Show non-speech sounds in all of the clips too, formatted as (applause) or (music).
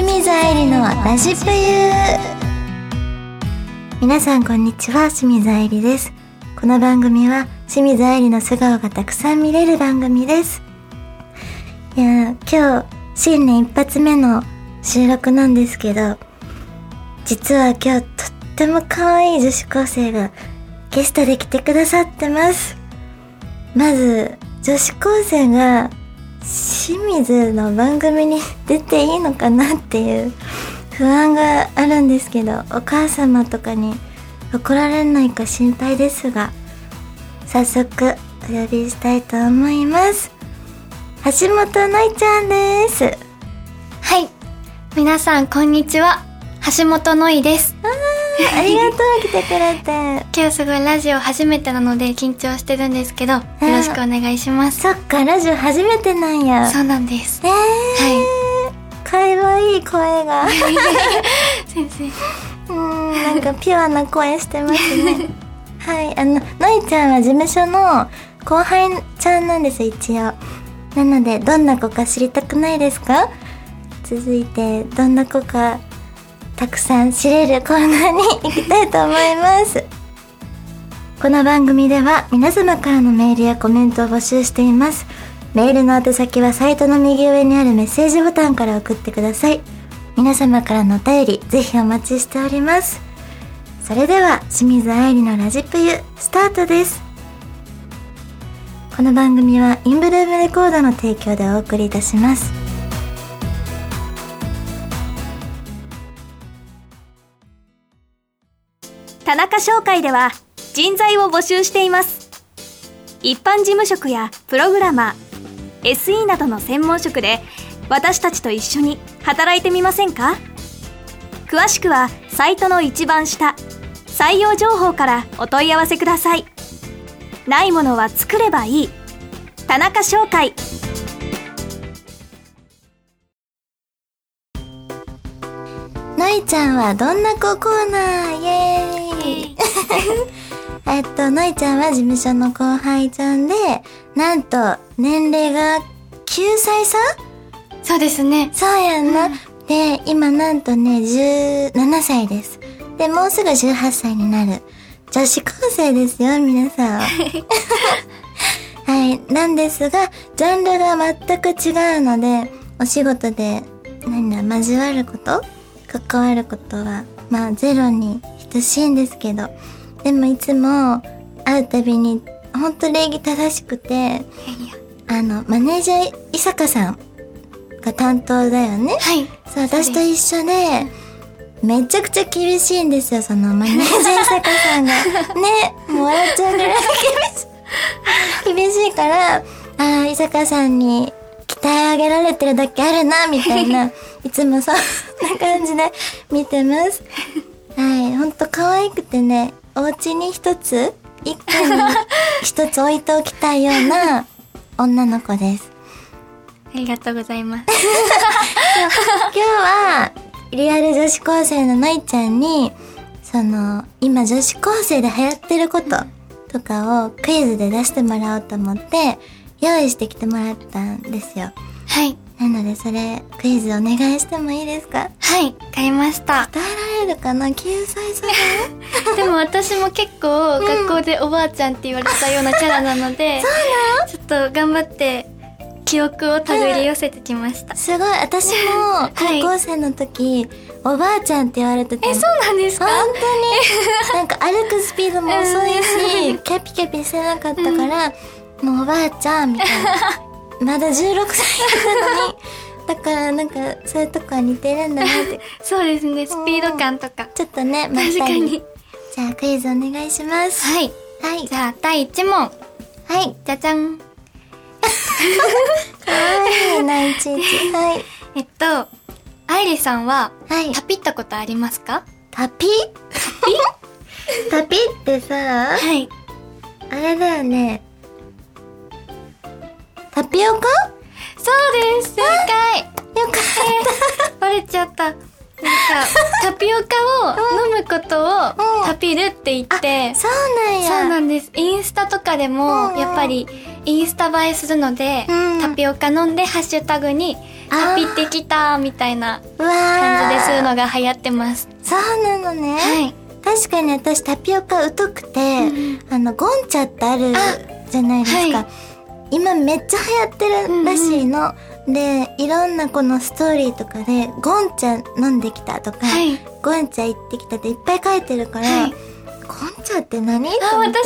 清水愛理のラジプユ皆さんこんにちは。清水愛理です。この番組は清水愛理の素顔がたくさん見れる番組です。いや今日新年一発目の収録なんですけど実は今日とっても可愛い女子高生がゲストで来てくださってます。まず女子高生が清水の番組に出ていいのかなっていう不安があるんですけどお母様とかに怒られないか心配ですが早速お呼びしたいと思います橋本のいちゃんですはい。皆さん、こんにちは。橋本のいです。ありがとう来てくれて。(laughs) 今日すごいラジオ初めてなので緊張してるんですけど、よろしくお願いします。そっかラジオ初めてなんや。そうなんです。えー、かわいい声が。(laughs) 先生。(laughs) うーんなんかピュアな声してますね。はいあののいちゃんは事務所の後輩ちゃんなんです一応。なのでどんな子か知りたくないですか？続いてどんな子かたくさん知れるコーナーに行きたいと思います。この番組では皆様からのメールやコメントを募集しています。メールの宛先はサイトの右上にあるメッセージボタンから送ってください。皆様からのお便りぜひお待ちしております。それでは清水愛理のラジプユスタートです。この番組はインブルームレコードの提供でお送りいたします。田中商会では人材を募集しています。一般事務職やプログラマー SE などの専門職で私たちと一緒に働いてみませんか？詳しくはサイトの一番下採用情報からお問い合わせください。ないものは作ればいい。田中商会。いちゃんはどんな子コーナー？イエーイえっとのいちゃんは事務所の後輩ちゃんでなんと年齢が9歳差？そうですね。そうやんな。で、今なんとね、17歳です。で、もうすぐ18歳になる。女子高生ですよ、皆さん。はい。なんですが、ジャンルが全く違うので、お仕事で、何だ、交わること？関わることは、まあ、ゼロに等しいんですけど、でもいつも会うたびに、ほんと礼儀正しくて、あの、マネージャー伊坂さんが担当だよね？はい。そう、私と一緒で、めちゃくちゃ厳しいんですよ、そのマネージャー伊坂さんが。(laughs) ね、もう笑っちゃうぐらい厳しい。厳しいから、ああ、伊坂さんに鍛え上げられてるだけあるな、みたいな、(laughs) いつもそんな感じで見てます。はい、ほんと可愛くてね、お家に一つ、一家に一つ置いておきたいような (laughs) 女の子です。ありがとうございます。(laughs) 今日はリアル女子高生ののいちゃんにその今女子高生で流行ってることとかをクイズで出してもらおうと思って用意してきてもらったんですよ。はい。なのでそれクイズお願いしてもいいですか？はい。買いました。答えられるかな？9歳差だよでも私も結構学校でおばあちゃんって言われたようなキャラなので、(laughs) ちょっと頑張って記憶を手繰り寄せてきました。すごい。私も (laughs) 高校生の時、おばあちゃんって言われてたえ、そうなんですか？本当に？(laughs) なんか歩くスピードも遅いし、キャピキャピしてなかったから、もうおばあちゃんみたいな。まだ16歳だったのに。だからなんかそういうとこは似てるんだなって。(laughs) そうですね、スピード感とか。ちょっとね、まったり確かに。じゃあクイズお願いします。はい。はい。じゃあ、第1問。はい。じゃじゃん。かわいいな、いちいち。はい。えっと、愛理さんは、はいタ。ピったことありますか？タピタピってさ、はい。あれだよね。タピオカ？そうです正解よかっバレちゃった。た。(laughs) タピオカを飲むことをタピるって言って、そうなんや。そうなんです。インスタとかでもうん、やっぱり、インスタ映えするので、うんタピオカ飲んで、ハッシュタグに、タピってきた、みたいな感じーでするのが流行ってます。そうなのね。はい。確かに私タピオカ疎くて、んあの、ゴンチャってあるじゃないですか。はい今めっちゃ流行ってるらしいの。で、いろんなこのストーリーとかで、ゴンチャ飲んできたとか、はい。ゴンチャ行ってきたっていっぱい書いてるから、はい。ゴンチャって何？あ、私も最初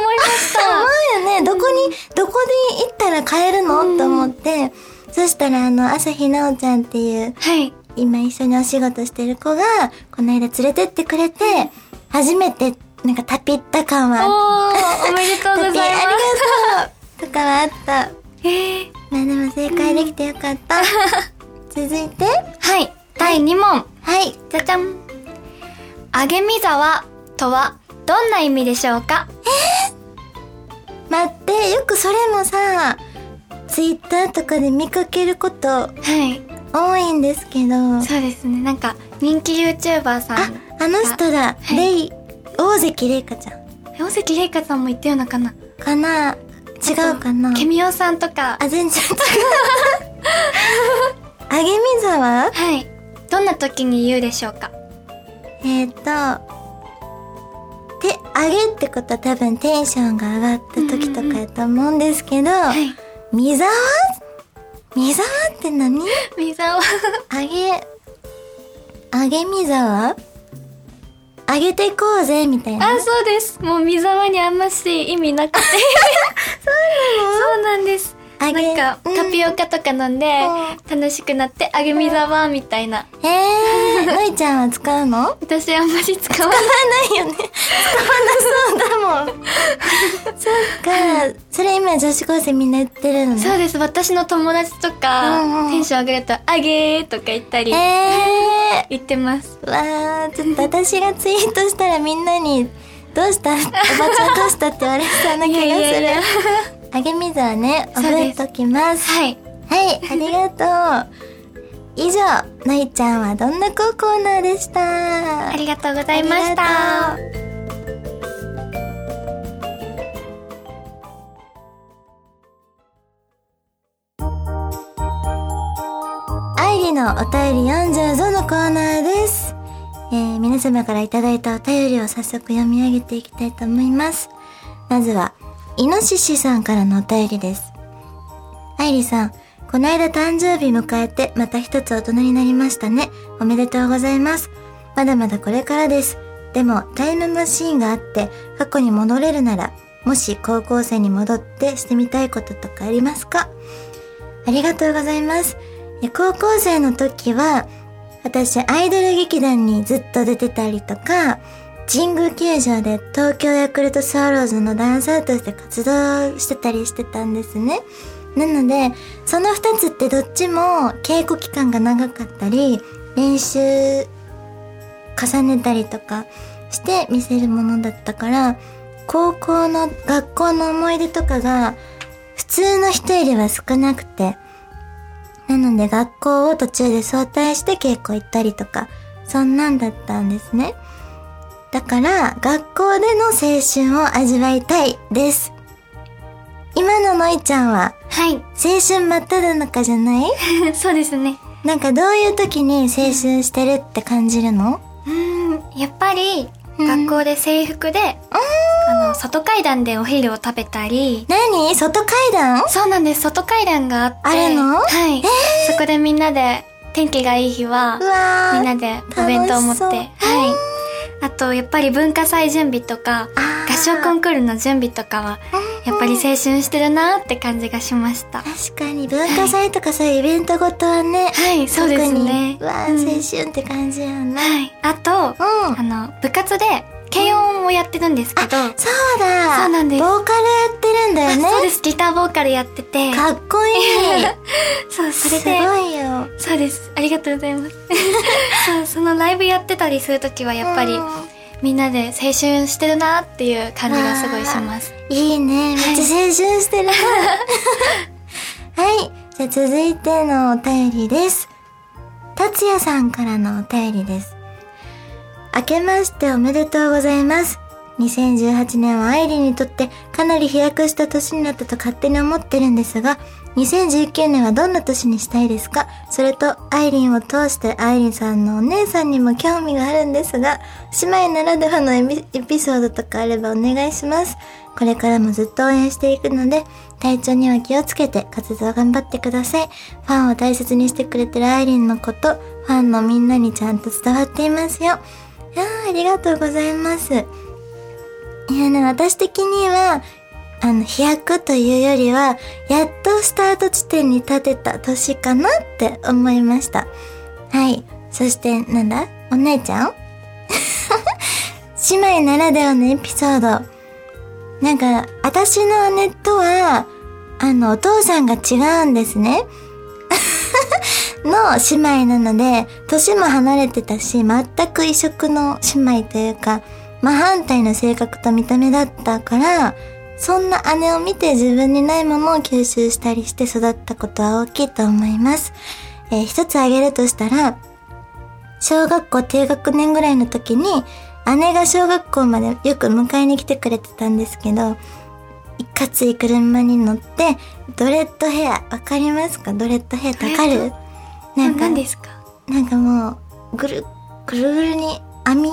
思いました。(laughs) そうよね。どこに、どこで行ったら買えるの、と思って、そしたらあの、朝日奈央ちゃんっていう、はい。今一緒にお仕事してる子が、この間連れてってくれて、初めて、なんかタピった感はおー、おめでとうございます。(laughs) ありがとうとかはあった。えー、まあでも正解できてよかった。(laughs) 続いて、はい。第2問。はい。じゃじゃん。あげみざわとは、どんな意味でしょうか？待って、よくそれもさ、ツイッターとかで見かけることはい。多いんですけど、そうですね。なんか、人気 YouTuber さあん。、あの人だ、はいレイ、大関レイカちゃん。大関玲香さんも言ったようなかな？かな違うかなケミオさんとか。あ、全然違う。(laughs) あげみざわは？い。どんな時に言うでしょうか？えっ、ー、と、て、あげってことは多分テンションが上がった時とかやと思うんですけど、はい。みざわ？みざわって何？みざわ。あげ、あげみざわ？あげていこうぜみたいな。あ、そうです。もうみざわにあんまし意味なくて。(laughs) そうなんです。なんか、うんタピオカとか飲んで、楽しくなって、あげみざわみたいな。えー、のいちゃんは使うの？(laughs) 私あんまり使わない。よね。使わなそうだもん。(laughs) そっか。それ今女子高生みんな言ってるのね。そうです。私の友達とか、テンション上げると、あげーとか言ったり、え言ってます。ー。わー、ちょっと私がツイートしたらみんなに、どうした？おばちゃんどうしたって言われそうな気がする。いやいやいやあげみずはね、覚えときます。はい。はい、ありがとう。以上、のいちゃんはどんな子コーナーでした？ありがとうございました。のお便り読んじゃうぞのコーナーです。えー、皆様からいただいたお便りを早速読み上げていきたいと思います。まずは、イノシシさんからのお便りです。愛理さん、この間誕生日迎えてまた一つ大人になりましたね。おめでとうございます。まだまだこれからです。でも、タイムマシーンがあって過去に戻れるなら、もし高校生に戻ってしてみたいこととかありますか？ありがとうございます。高校生の時は、私アイドル劇団にずっと出てたりとか、神宮球場で東京ヤクルトスワローズのダンサーとして活動してたりしてたんですね。なので、その二つってどっちも稽古期間が長かったり、練習重ねたりとかして見せるものだったから、高校の学校の思い出とかが普通の人よりは少なくて、なので学校を途中で早退して稽古行ったりとか、そんなんだったんですね。だから、学校での青春を味わいたいです。今ののいちゃんは、はい。青春真っ只中じゃない？(laughs) そうですね。なんかどういう時に青春してるって感じるの？うーん、やっぱり、うん学校で制服で、あの、外階段でお昼を食べたり、何？外階段？そうなんです、外階段があって。あるの？はい。そこでみんなで、天気がいい日は。みんなでお弁当を持って、楽はい。あと、やっぱり文化祭準備とか、合唱コンクールの準備とかは、やっぱり青春してるなーって感じがしました。確かに文化祭とかそういうイベントごとはね、はい、そうですね。わ青春って感じやな。はい。あと、うんあの、部活で、軽音をやってるんですけど、そうだそうなんですボーカルやってるんだよね。(laughs) そうです、ギターボーカルやってて、かっこいい。(laughs) そう、それすで、ごいよ。そうです。ありがとうございます。(laughs) そう、そのライブやってたりするときはやっぱりうんみんなで青春してるなっていう感じがすごいします。いいね。めっちゃ青春してるな。はい。じゃあ続いてのお便りです。達也さんからのお便りです。明けましておめでとうございます。2018年はアイリンにとってかなり飛躍した年になったと勝手に思ってるんですが、2019年はどんな年にしたいですか？それと、アイリンを通してアイリンさんのお姉さんにも興味があるんですが、姉妹ならではのエピソードとかあればお願いします。これからもずっと応援していくので、体調には気をつけて活動頑張ってください。ファンを大切にしてくれてるアイリンのこと、ファンのみんなにちゃんと伝わっていますよ。いやーありがとうございます。いやね、私的には、あの、飛躍というよりは、やっとスタート地点に立てた年かなって思いました。はい。そして、なんだ？お姉ちゃん？(laughs) 姉妹ならではのエピソード。なんか、私の姉とは、あの、お父さんが違うんですね。の姉妹なので、年も離れてたし、全く異色の姉妹というか、真反対の性格と見た目だったから、そんな姉を見て自分にないものを吸収したりして育ったことは大きいと思います。えー一つ挙げるとしたら、小学校低学年ぐらいの時に、姉が小学校までよく迎えに来てくれてたんですけど、いかつい車に乗って、ドレッドヘア、わかりますか？ドレッドヘアってわかる？なんか、何ですか？なんかもう、ぐる、ぐるぐるに網、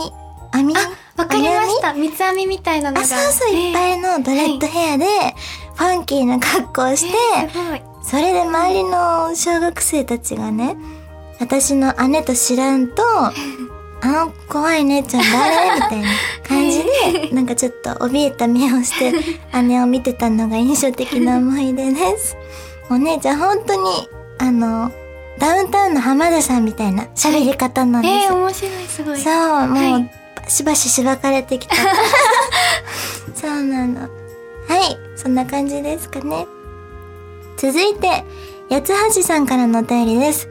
網？あ、わかりました。三つ編みみたいなのが。あ、そうそう、いっぱいのドレッドヘアで、ファンキーな格好をして。それで周りの小学生たちがね、私の姉と知らんと、(laughs) あの怖い姉ちゃん誰？みたいな感じで、なんかちょっと怯えた目をして、(laughs) 姉を見てたのが印象的な思い出です。お姉ちゃん本当に、あの、ダウンタウンの浜田さんみたいな喋り方なんです。えー、面白い、すごい。そう、もう、はいバシバシしばかれてきた。(laughs) そうなの。はい、そんな感じですかね。続いて、八つ橋さんからのお便りです。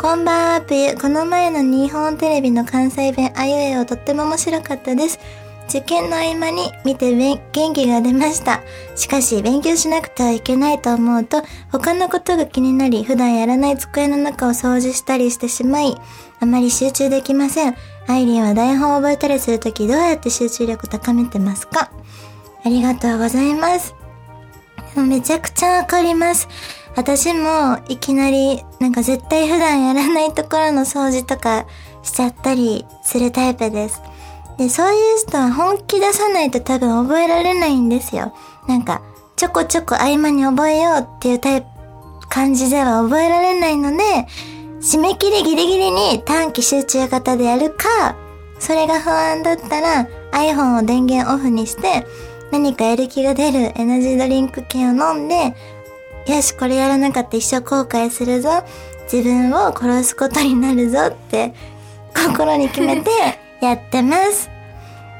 こんばんは、ぷゆ。この前の日本テレビの関西弁あゆえをとっても面白かったです。受験の合間に見て元気が出ました。しかし、勉強しなくてはいけないと思うと、他のことが気になり、普段やらない机の中を掃除したりしてしまい、あまり集中できません。アイリンは台本を覚えたりするときどうやって集中力高めてますか？ありがとうございます。めちゃくちゃわかります。私もいきなりなんか絶対普段やらないところの掃除とかしちゃったりするタイプです。で、そういう人は本気出さないと多分覚えられないんですよ。なんか、ちょこちょこ合間に覚えようっていうタイプ、感じでは覚えられないので、締め切りギリギリに短期集中型でやるか、それが不安だったら iPhone を電源オフにして、何かやる気が出るエナジードリンク系を飲んで、よし、これやらなかった一生後悔するぞ。自分を殺すことになるぞって、心に決めてやってます。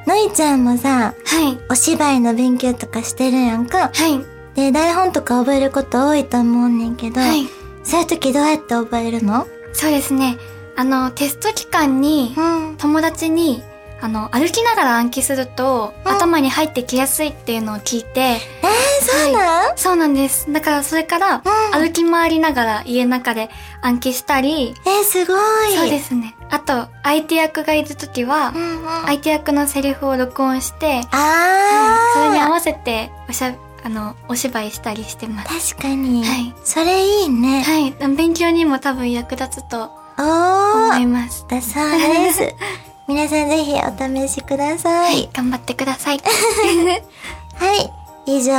のいちゃんもさ、はい。お芝居の勉強とかしてるやんか。はい。で、台本とか覚えること多いと思うねんけど、はい。そういう時どうやって覚えるの？そうですね。あの、テスト期間に、うん。友達に、あの、歩きながら暗記すると、うん頭に入ってきやすいっていうのを聞いて、えー、そうなん、そうなんです。だからそれから、うん歩き回りながら家の中で暗記したり、えー、すごい。そうですね。あと、相手役がいるときは、うんうん。相手役のセリフを録音して、あー、それに合わせて、おしゃ、あの、お芝居したりしてます。確かに。はいそれいいね。はい。勉強にも多分役立つとお思いー。ます。だそうです。(laughs) 皆さんぜひお試しくださ。はいい。頑張ってください。(laughs) はい。以上、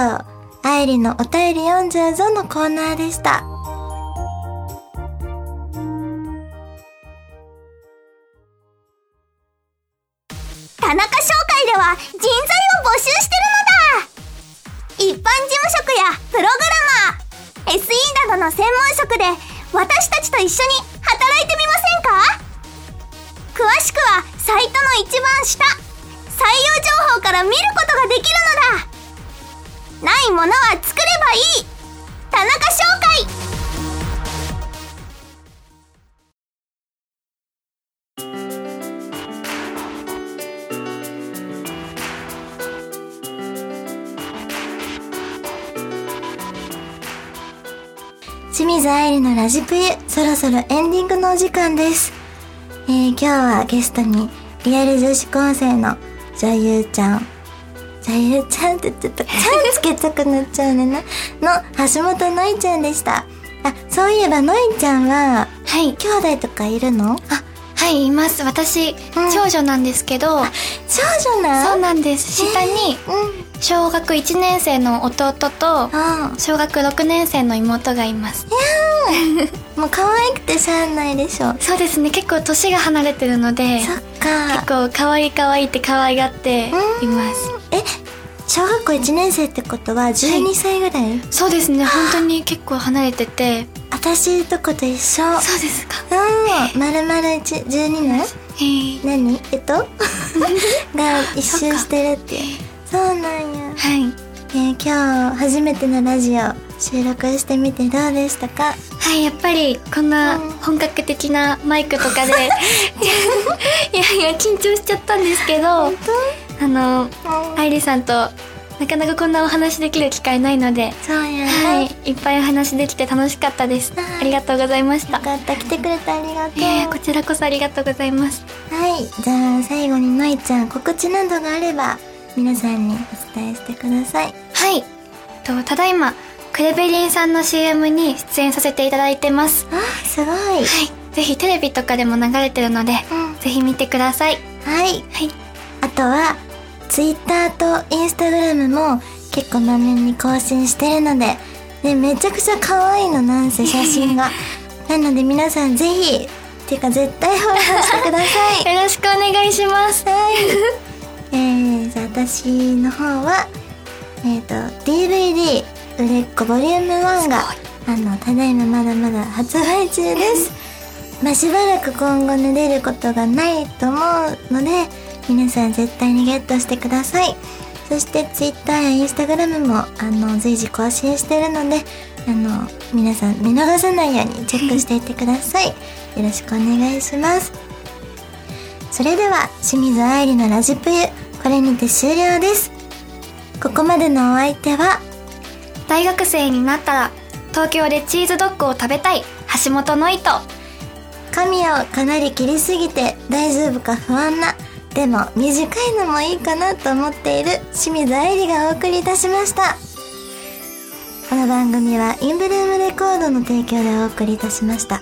愛理のお便り読んじゃうぞのコーナーでした。田中商会では人材を募集してるのだ一般事務職やプログラマー SE などの専門職で私たちと一緒に働いてみませんか？一番下。採用情報から見ることができるのだ。ないものは作ればいい。田中商会。清水愛理のラジプユ、そろそろエンディングのお時間です。えー、今日はゲストに、リアル女子高生の女優ちゃん、女優ちゃんってちょっと、ちゃんつけたくなっちゃうねな、の橋本のいちゃんでした。あ、そういえばのいちゃんは、はい。兄弟とかいるの？あ、はい、います。私、うん長女なんですけど、少女なん？そうなんです。下に、うん。小学1年生の弟と、あ小学6年生の妹がいます。もう可愛くてしゃあないでしょ。そうですね、結構年が離れてるので、そっか。結構可愛い可愛いって可愛がっています。え、小学校1年生ってことは12歳ぐらい、そうですね、本当に結構離れてて、私とこと一緒。そうですか。うん。まるまる1 12年？へー何？えっと？(laughs) が一周してるっていう。そうなんや。はい。えー今日初めてのラジオ収録してみてどうでしたか？はい、やっぱりこんなうん本格的なマイクとかで、(laughs) いやいや、緊張しちゃったんですけど、あの、当愛理さんとなかなかこんなお話できる機会ないので、そうやね。はい、いっぱいお話できて楽しかったです。はいありがとうございましたよ。かった。来てくれてありがとう。えー、こちらこそありがとうございます。はい。じゃあ最後にのいちゃん告知などがあれば皆さんにお伝えしてください。はい。と、ただいま、クレベリンさんの CM に出演させていただいてます。あ、すごい。はい。ぜひテレビとかでも流れてるので、うんぜひ見てください。はい。はい。あとは、ツイッターとインスタグラムも結構まめに更新してるので、ね、めちゃくちゃ可愛いのなんせ (laughs) 写真が。なので皆さんぜひ、っていうか絶対フォローしてください。(laughs) よろしくお願いします。はい。(laughs) えー、じゃあ私の方は、えっ、と、DVD 売れっ子ボリューム1が、あの、ただいままだまだ発売中です。まあ、しばらく今後ね、出ることがないと思うので、皆さん絶対にゲットしてください。そして Twitter や Instagram も、あの、随時更新してるので、あの、皆さん見逃さないようにチェックしていってください。よろしくお願いします。それでは、清水愛理のラジプユ、これにて終了です。ここまでのお相手は、大学生になったら、東京でチーズドッグを食べたい、橋本の糸。髪をかなり切りすぎて大丈夫か不安な、でも短いのもいいかなと思っている清水愛理がお送りいたしました。この番組はインブルームレコードの提供でお送りいたしました。